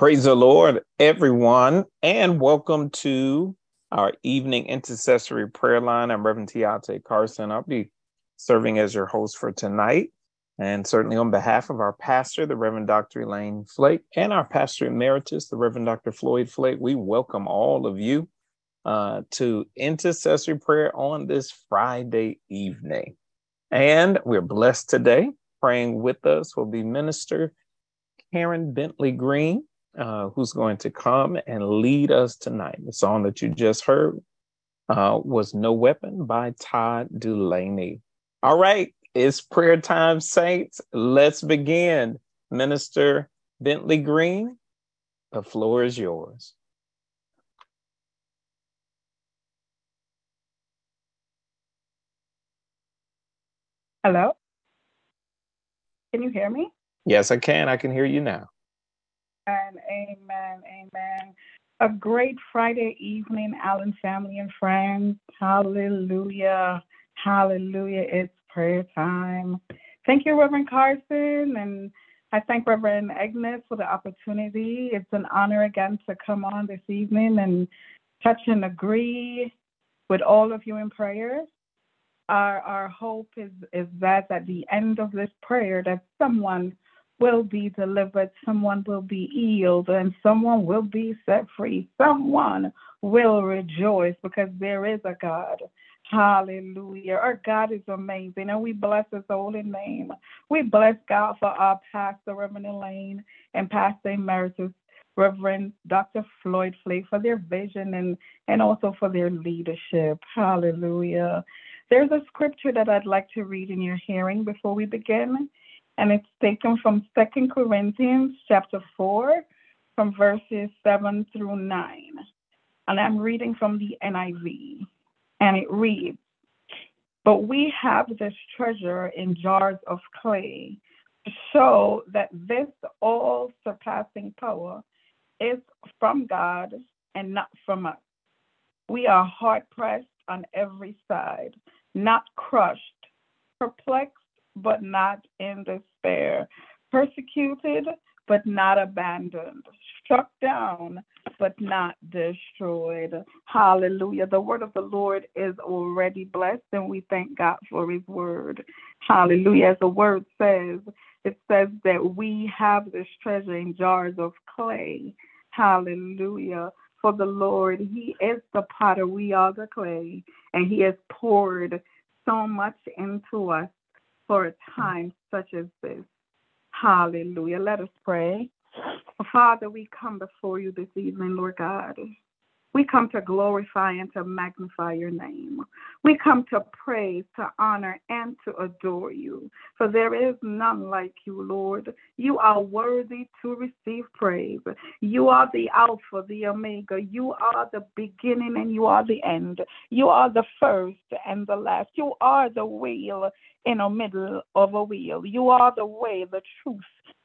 Praise the Lord, everyone, and welcome to our evening intercessory prayer line. I'm Reverend Tiate Carson. I'll be serving as your host for tonight. And certainly on behalf of our pastor, the Reverend Dr. Elaine Flake, and our pastor emeritus, the Reverend Dr. Floyd Flake, we welcome all of you uh, to intercessory prayer on this Friday evening. And we're blessed today. Praying with us will be Minister Karen Bentley Green uh, who's going to come and lead us tonight. The song that you just heard uh, was No Weapon by Todd Dulaney. All right, it's prayer time, saints. Let's begin. Minister Bentley Green, the floor is yours. Hello? Can you hear me? Yes, I can. I can hear you now. Amen, amen, amen. A great Friday evening, Allen family and friends. Hallelujah, hallelujah. It's prayer time. Thank you, Reverend Carson, and I thank Reverend Agnes for the opportunity. It's an honor again to come on this evening and touch and agree with all of you in prayer. Our, our hope is, is that at the end of this prayer that someone will be delivered, someone will be healed, and someone will be set free. Someone will rejoice because there is a God. Hallelujah. Our God is amazing, and we bless his holy name. We bless God for our pastor, Reverend Elaine, and Pastor Emeritus, Reverend Dr. Floyd Flake, for their vision and, and also for their leadership. Hallelujah. There's a scripture that I'd like to read in your hearing before we begin and it's taken from Second Corinthians chapter 4, from verses 7 through 9. And I'm reading from the NIV, and it reads, But we have this treasure in jars of clay to show that this all surpassing power is from God and not from us. We are hard pressed on every side, not crushed, perplexed but not in despair, persecuted, but not abandoned, struck down, but not destroyed. Hallelujah. The word of the Lord is already blessed, and we thank God for his word. Hallelujah. As the word says, it says that we have this treasure in jars of clay. Hallelujah. For the Lord, He is the potter, we are the clay, and He has poured so much into us for a time such as this. Hallelujah. Let us pray. Father, we come before you this evening, Lord God. We come to glorify and to magnify your name. We come to praise, to honor, and to adore you. For there is none like you, Lord. You are worthy to receive praise. You are the Alpha, the Omega. You are the beginning and you are the end. You are the first and the last. You are the wheel in the middle of a wheel. You are the way, the truth,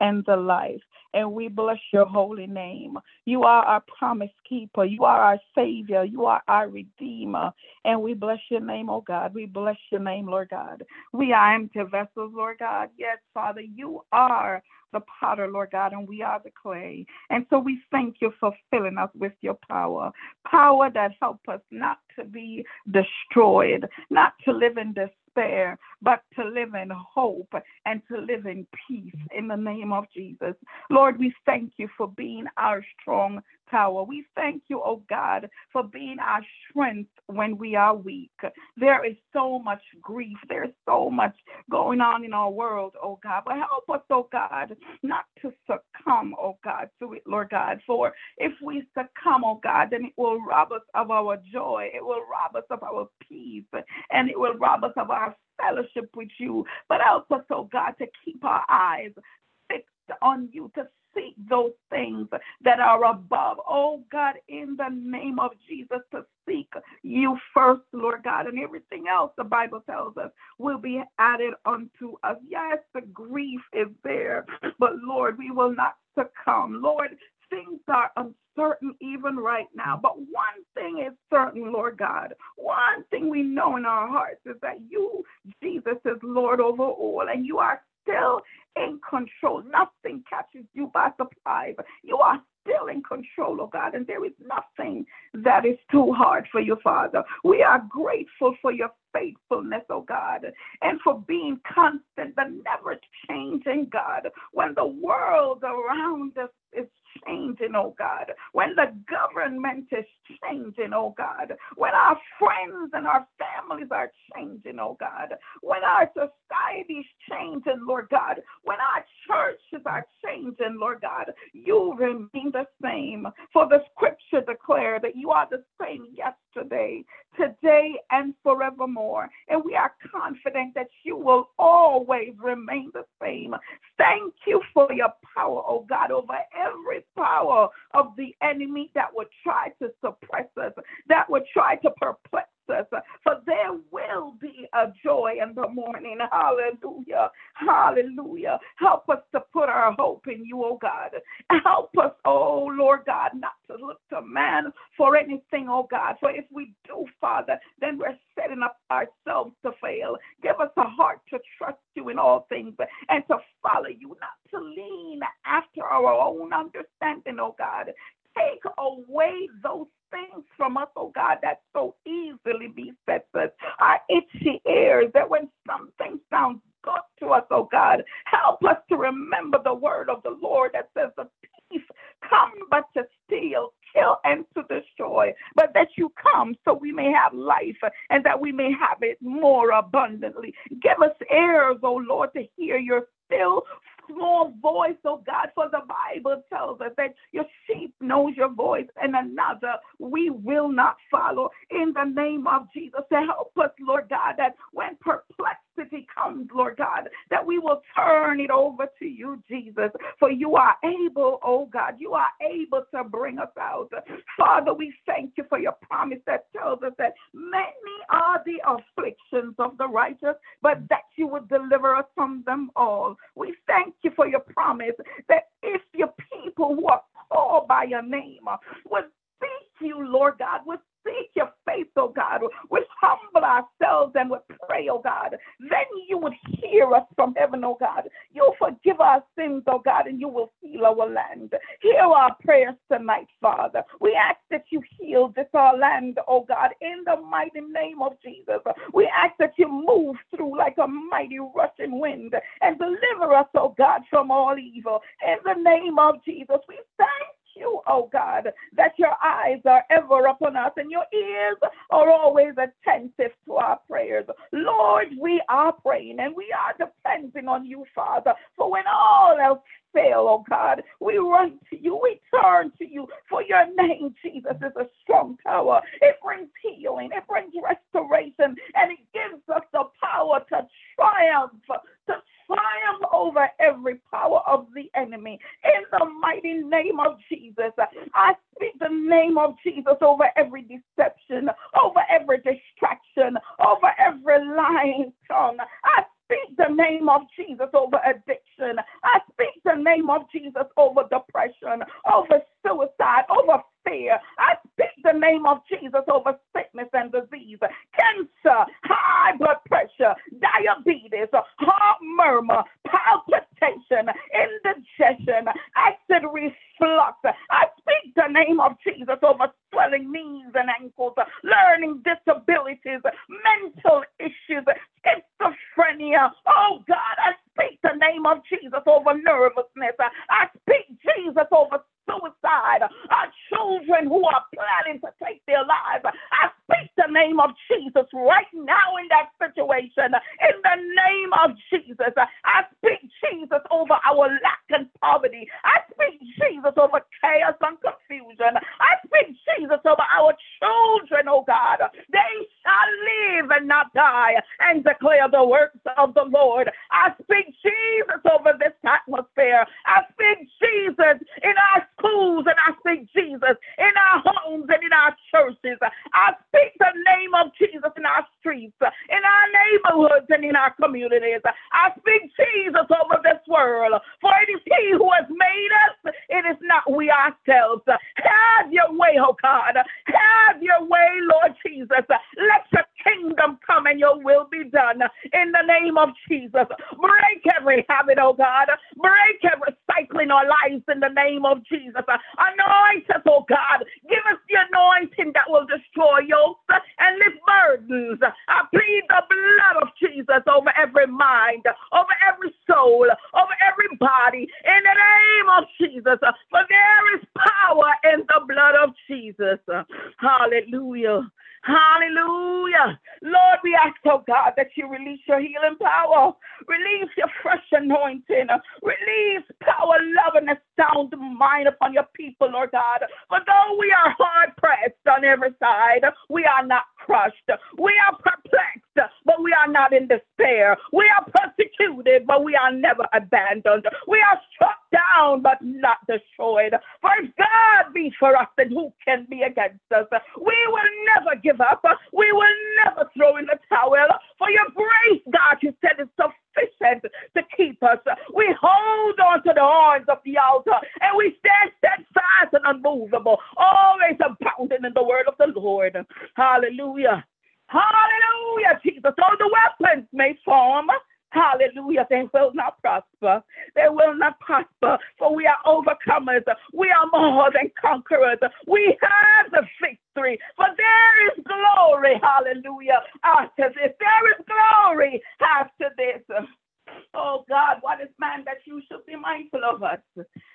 and the life. And we bless your holy name. You are our promise keeper. You are our savior. You are our redeemer. And we bless your name, oh God. We bless your name, Lord God. We are empty vessels, Lord God. Yes, Father, you are the potter, Lord God, and we are the clay. And so we thank you for filling us with your power, power that help us not to be destroyed, not to live in this despair, but to live in hope and to live in peace in the name of Jesus. Lord, we thank you for being our strong tower. We thank you, oh God, for being our strength when we are weak. There is so much grief, there's so much going on in our world, oh God. But help us, oh God, not to succumb, oh God, to it, Lord God. For if we succumb, oh God, then it will rob us of our joy, it will rob us of our peace, and it will rob us of our fellowship with you. But help us, oh God, to keep our eyes on you, to seek those things that are above. Oh God, in the name of Jesus, to seek you first, Lord God, and everything else the Bible tells us will be added unto us. Yes, the grief is there, but Lord, we will not succumb. Lord, things are uncertain even right now. But one thing is certain, Lord God. One thing we know in our hearts is that you, Jesus, is Lord over all, and you are still in control. Nothing catches you by surprise. You are still in control, oh God, and there is nothing that is too hard for you, Father. We are grateful for your faithfulness, oh God, and for being constant, the never changing God. When the world around us changing, oh God, when the government is changing, oh God, when our friends and our families are changing, oh God, when our society is changing, Lord God, when our churches are changing, Lord God, you remain the same. For the scripture declare that you are the same yesterday, today, today and forevermore. And we are confident that you will always remain the same. Thank you for your power, oh God, over every power of the enemy that would try to suppress us, that would try to perplex us. For there will be a joy in the morning. Hallelujah. Hallelujah. Help us to put our hope in you, oh God. Help us, oh Lord God, not to look to man for anything, oh God. For if we do, Father, then we're setting up ourselves to fail. Give us a heart to trust you in all things and to follow you, not to lean after our own understanding, oh God. Take away those things from us, oh God, that so easily besets us. Our itchy ears, that when something sounds good to us, oh God, help us to remember the word of the Lord that says the thief come but to steal, kill, and to destroy, but that you come so we may have life and that we may have it more abundantly. Give us ears, oh Lord, to hear your still small voice, oh God, for the Bible tells us that your sheep knows your voice and another we will not follow. In the name of Jesus, to help us, Lord God, that when perplexity comes, Lord God, that we will turn it over to you, Jesus, for you are able, oh God, you are able to bring us out. Father, we thank you for your promise that tells us that many are the afflictions of the righteous, but that you would deliver us from them all. We thank you for your promise that if your people who are called by your name would seek you, Lord God, would seek your face, oh God, would humble ourselves and would pray, oh God, then you would hear us from heaven, oh God. You'll forgive our sins, oh God, and you will heal our land. Hear our prayers tonight, Father. We ask that you heal this our land, oh God, in the mighty name of Jesus. We ask that you move through like a mighty rushing wind and deliver us, oh God, from all evil. In the name of Jesus, we thank you, oh God, that your eyes are ever upon us and your ears are always attentive to our prayers. Lord, we are praying and we are depending on you, Father, for when all else fail, oh God. We run to you, we turn to you, for your name, Jesus, is a strong tower. It brings healing, it brings restoration, and it gives us the power to triumph, to triumph over every power of the enemy. In the mighty name of Jesus, I speak the name of Jesus over every deception, over every distraction, over every lying tongue. I speak the name of Jesus over addiction. I speak the name of Jesus over depression, over suicide, over fear. I speak the name of Jesus over sickness and disease, cancer, high blood pressure, diabetes, heart murmur, palpitation, indigestion, acid reflux. I speak the name of Jesus over swelling knees and ankles, learning disabilities, mental issues, schizophrenia. Oh God, I speak the name of Jesus over nervousness. I speak Jesus over suicide, our children who are planning to take their lives. I speak the name of Jesus right now in that situation. In the name of Jesus, I speak Jesus over our lack and poverty. I speak Jesus over chaos and confusion. I speak Jesus over our children, oh God. They shall live and not die and declare the works of the Lord. I speak Jesus over this atmosphere. I speak Jesus in our schools and I speak Jesus in our homes and in our churches. I speak the name of Jesus in our streets, in our neighborhoods and in our communities. I speak Jesus over this world. For it is He who has made us, it is not we ourselves. Have your way, oh God. Have your way, Lord Jesus. Let your kingdom come and your will be done in the name of Jesus. Break every habit, oh God. Break every cycle in our lives in the name of Jesus. Anoint us, oh God. Give us the anointing that will destroy yokes and lift burdens. I plead the blood of Jesus over every mind, over every soul, over every body, in the name of Jesus. For there is power in the blood of Jesus. Hallelujah. Hallelujah. Lord, we ask, oh God, that you release your healing power, release your fresh anointing, release power, love, and a sound mind upon your people, Lord God. For though we are hard pressed on every side, we are not crushed. We are perplexed, but we are not in despair. We are persecuted, but we are never abandoned. We are struck down, but not destroyed. For if God be for us, then who can be against us? We will give up. Uh, we will never throw in the towel. For your grace, God, you said is sufficient to keep us. We hold on to the horns of the altar and we stand steadfast and unmovable, always abounding in the word of the Lord. Hallelujah. Hallelujah, Jesus. All the weapons may form. Hallelujah. They will not prosper. They will not prosper. For we are overcomers. We are more than conquerors. We have the victory. For there is glory. Hallelujah. After this, there is glory after this. Oh God, what is man that you should be mindful of us?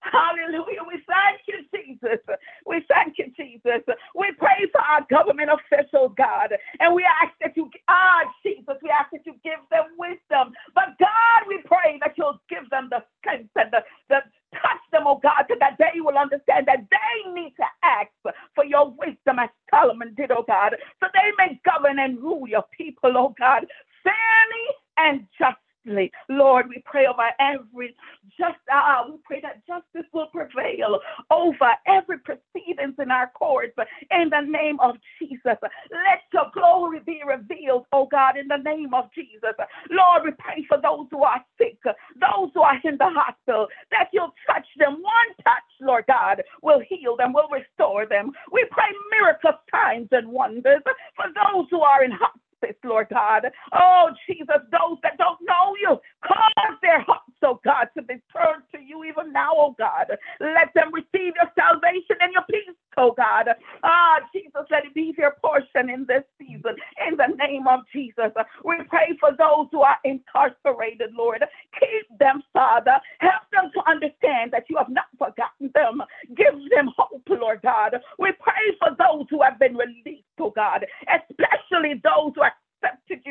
Hallelujah. We thank you, Jesus. We thank you, Jesus. We pray for our government officials, God. And we ask that you, ah, Jesus, we ask that you give them wisdom. But God, we pray that you'll give them the strength and the, the touch them, oh God, so that they will understand that they need to ask for your wisdom as Solomon did, oh God, so they may govern and rule your people, oh God, fairly and justly. Lord, we pray over every just uh, we pray that justice will prevail over every proceedings in our courts in the name of Jesus. Let your glory be revealed, oh God, in the name of Jesus. Lord, we pray for those who are sick, those who are in the hospital, that you'll touch them. One touch, Lord God, will heal them, will restore them. We pray miracles, signs, and wonders for those who are in hospital Lord God. Oh, Jesus, those that don't know you, cause their hearts, oh God, to be turned to you even now, oh God. Let them receive your salvation and your peace, oh God. Ah, Jesus, let it be their portion in this season. In the name of Jesus, we pray for those who are incarcerated, Lord. Keep them, Father. Help them to understand that you have not forgotten them. Give them hope, Lord God. We pray for those who have been released, oh God, especially those who are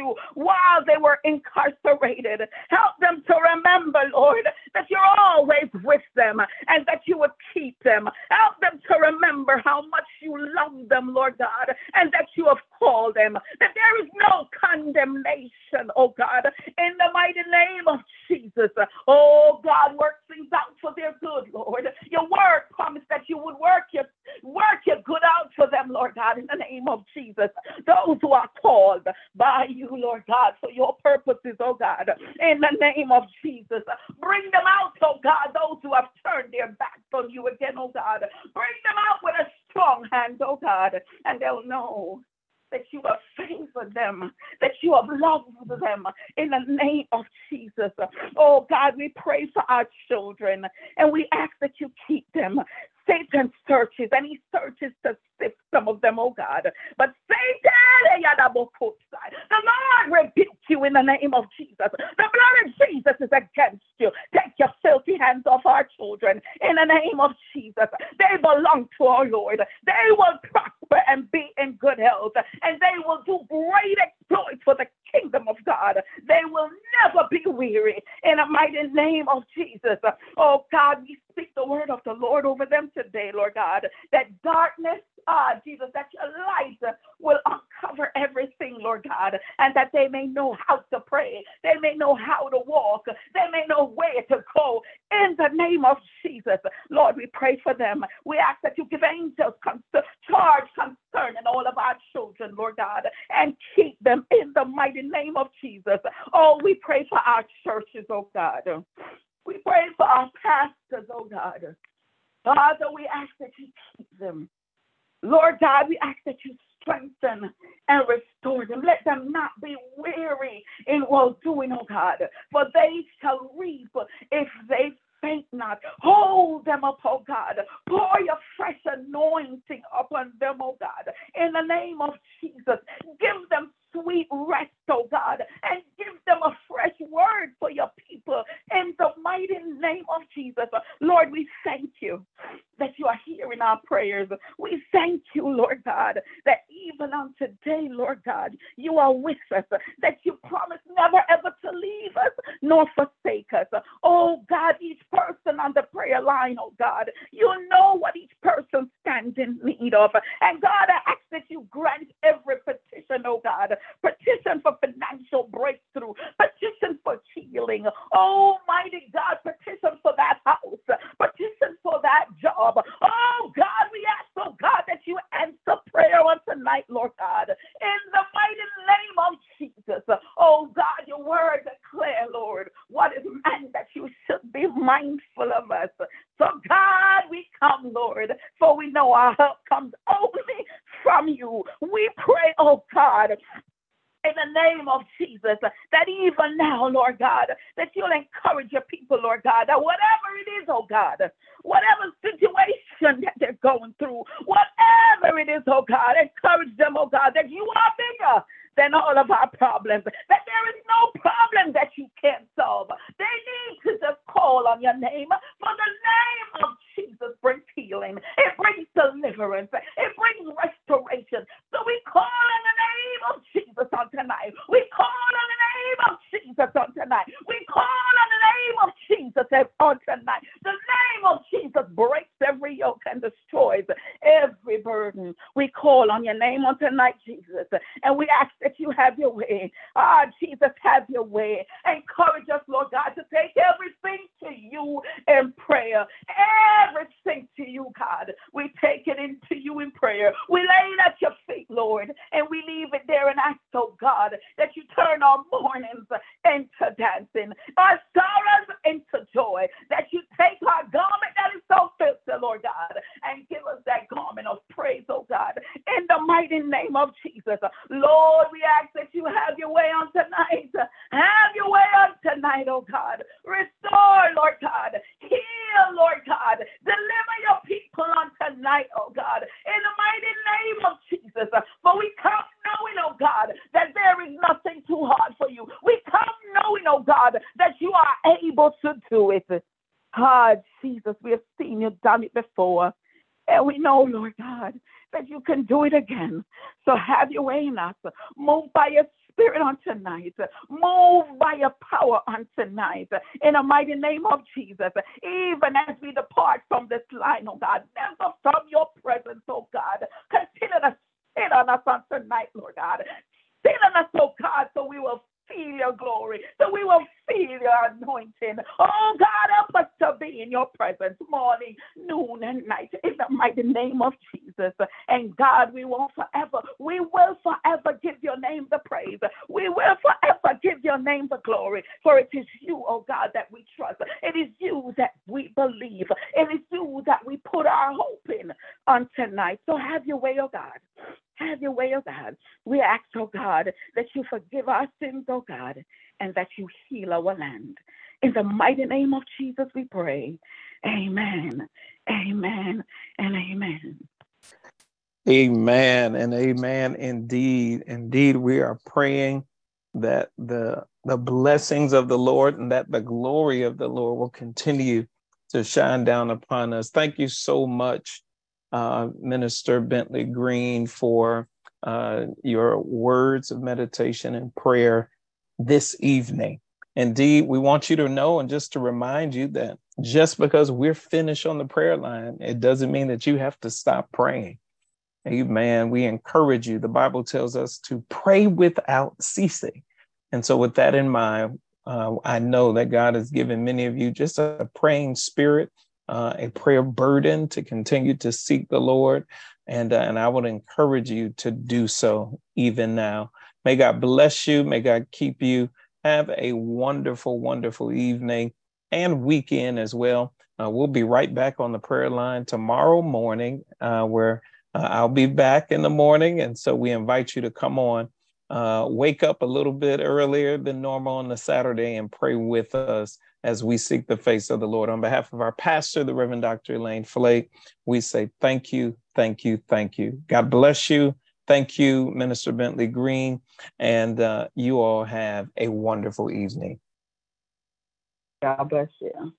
you while they were incarcerated. Help them to remember, Lord, that you're always with them and that you would keep them. Help them to remember how much you love them, Lord God, and that you have called them, that there is no condemnation, oh God, in the mighty name of Jesus. Oh God, work things out for their good, Lord. Your word promised that you would work your work your good out for them, Lord God, in the name of Jesus. Those who are called by you, Lord God, for your purposes, oh God, in the name of Jesus. Bring them out, oh God, those who have turned their backs on you again, oh God. Bring them out with a strong hand, oh God, and they'll know that you have favored them, that you have loved them in the name of Jesus. Oh God, we pray for our children and we ask that you keep them. Satan searches and he searches to sift some of them, oh God. But the Lord rebuke you in the name of Jesus. The blood of Jesus is against you. Take your filthy hands off our children in the name of Jesus. They belong to our Lord. They will prosper and be in good health, and they will do great exploits for the kingdom of God. They will never be weary in the mighty name of Jesus. Oh God, we speak the word of the Lord over them today, Lord God, that darkness Ah, Jesus, that your light Lord God, and that they may know how to pray. They may know how to walk. They may know where to go. In the name of Jesus, Lord, we pray for them. We ask that you give angels charge concerning all of our children, Lord God, and keep them in the mighty name of Jesus. Oh, we pray for our churches, oh God. We pray for our pastors, oh God. Father, we ask that you keep them. Lord God, we ask that you strengthen and restore them. Let them not be weary in well doing, oh God, for they shall reap if they faint not. Hold them up, oh God. Pour your fresh anointing upon them, oh God. In the name of Jesus, give them sweet rest, oh God, and give them a fresh word for your people in the mighty name of Jesus. Lord, we thank you that you are hearing our prayers. We thank you, Lord God, that even on today, Lord God, you are with us, that you promise never ever to leave us nor forsake us. Oh God, each person on the prayer line, oh God, you know what each person stands in need of. And God, I ask that you grant every petition, oh God, petition for financial breakthrough, petition for healing. Almighty God, petition for that house, petition for that job. Oh God, we ask, oh God, that you answer prayer on tonight, Lord God, in the mighty name of Jesus. Oh God, your word declare, Lord, what is man that you should be mindful of us. So God, we come, Lord, for we know our help comes only from you. We pray, oh God, in the name of Jesus, that even now, Lord God, that you'll encourage your people, Lord God, that whatever it is, oh God, whatever situation that going through, whatever it is, oh God, encourage them, oh God, that you are bigger than all of our problems, that there is no problem that you can't solve. They need to just call on your name, for the name of Jesus brings healing, it brings deliverance, it brings restoration. So we call on the name of Jesus on tonight. We call on the name of Jesus on tonight. We call on the name of Jesus on tonight. The name of Jesus breaks every yoke and every burden. We call on your name on tonight, Jesus, and we ask that you have your way. Ah, Jesus, have your way. Encourage us, Lord God, to take everything to you in prayer. Everything to you, God. We take it into you in prayer. We lay it at your feet, Lord, and we leave it there and ask, oh God, that you turn our mournings into dancing, our sorrows into joy, that you take our garment that is so filthy, Lord God, and give us that garment of praise, oh God, in the mighty name of Jesus. Lord, we ask that you have your way on tonight. Have your way on tonight, oh God. Restore, Lord God. Heal, Lord God. Deliver your people on tonight, oh God. In the mighty name of Jesus. For we come knowing, oh God, that there is nothing too hard for you. We come knowing, oh God, that you are able to do it. Ah, Jesus, we have seen you done it before. And we know, Lord God, that you can do it again. So have your way in us. Move by your spirit on tonight. Move by your power on tonight. In the mighty name of Jesus. Even as we depart from this line, oh God, never from your presence, oh God. Continue to sit on us on tonight, Lord God. Sit on us, oh God, so we will feel your glory, so we will feel your anointing. Oh God, help us to be in your presence morning, noon, and night in the mighty name of Jesus. And God, we will forever, we will forever give your name the praise. We will forever give your name the glory. For it is you, oh God, that we trust. It is you that we believe. It is you that we put our hope in on tonight. So have your way, oh God. Have your way, oh God. We ask, oh God, that you forgive our sins, oh God, and that you heal our land. In the mighty name of Jesus, we pray. Amen, amen, and amen. Amen and amen indeed. Indeed, we are praying that the the blessings of the Lord and that the glory of the Lord will continue to shine down upon us. Thank you so much uh, Minister Bentley Green, for uh, your words of meditation and prayer this evening. Indeed, we want you to know and just to remind you that just because we're finished on the prayer line, it doesn't mean that you have to stop praying. Amen. We encourage you. The Bible tells us to pray without ceasing. And so, with that in mind, uh, I know that God has given many of you just a praying spirit uh, a prayer burden to continue to seek the Lord. And, uh, and I would encourage you to do so even now. May God bless you. May God keep you. Have a wonderful, wonderful evening and weekend as well. Uh, we'll be right back on the prayer line tomorrow morning, uh, where uh, I'll be back in the morning. And so we invite you to come on, uh, wake up a little bit earlier than normal on the Saturday and pray with us as we seek the face of the Lord. On behalf of our pastor, the Reverend Dr. Elaine Flake, we say thank you, thank you, thank you. God bless you. Thank you, Minister Bentley Green. And uh, you all have a wonderful evening. God bless you.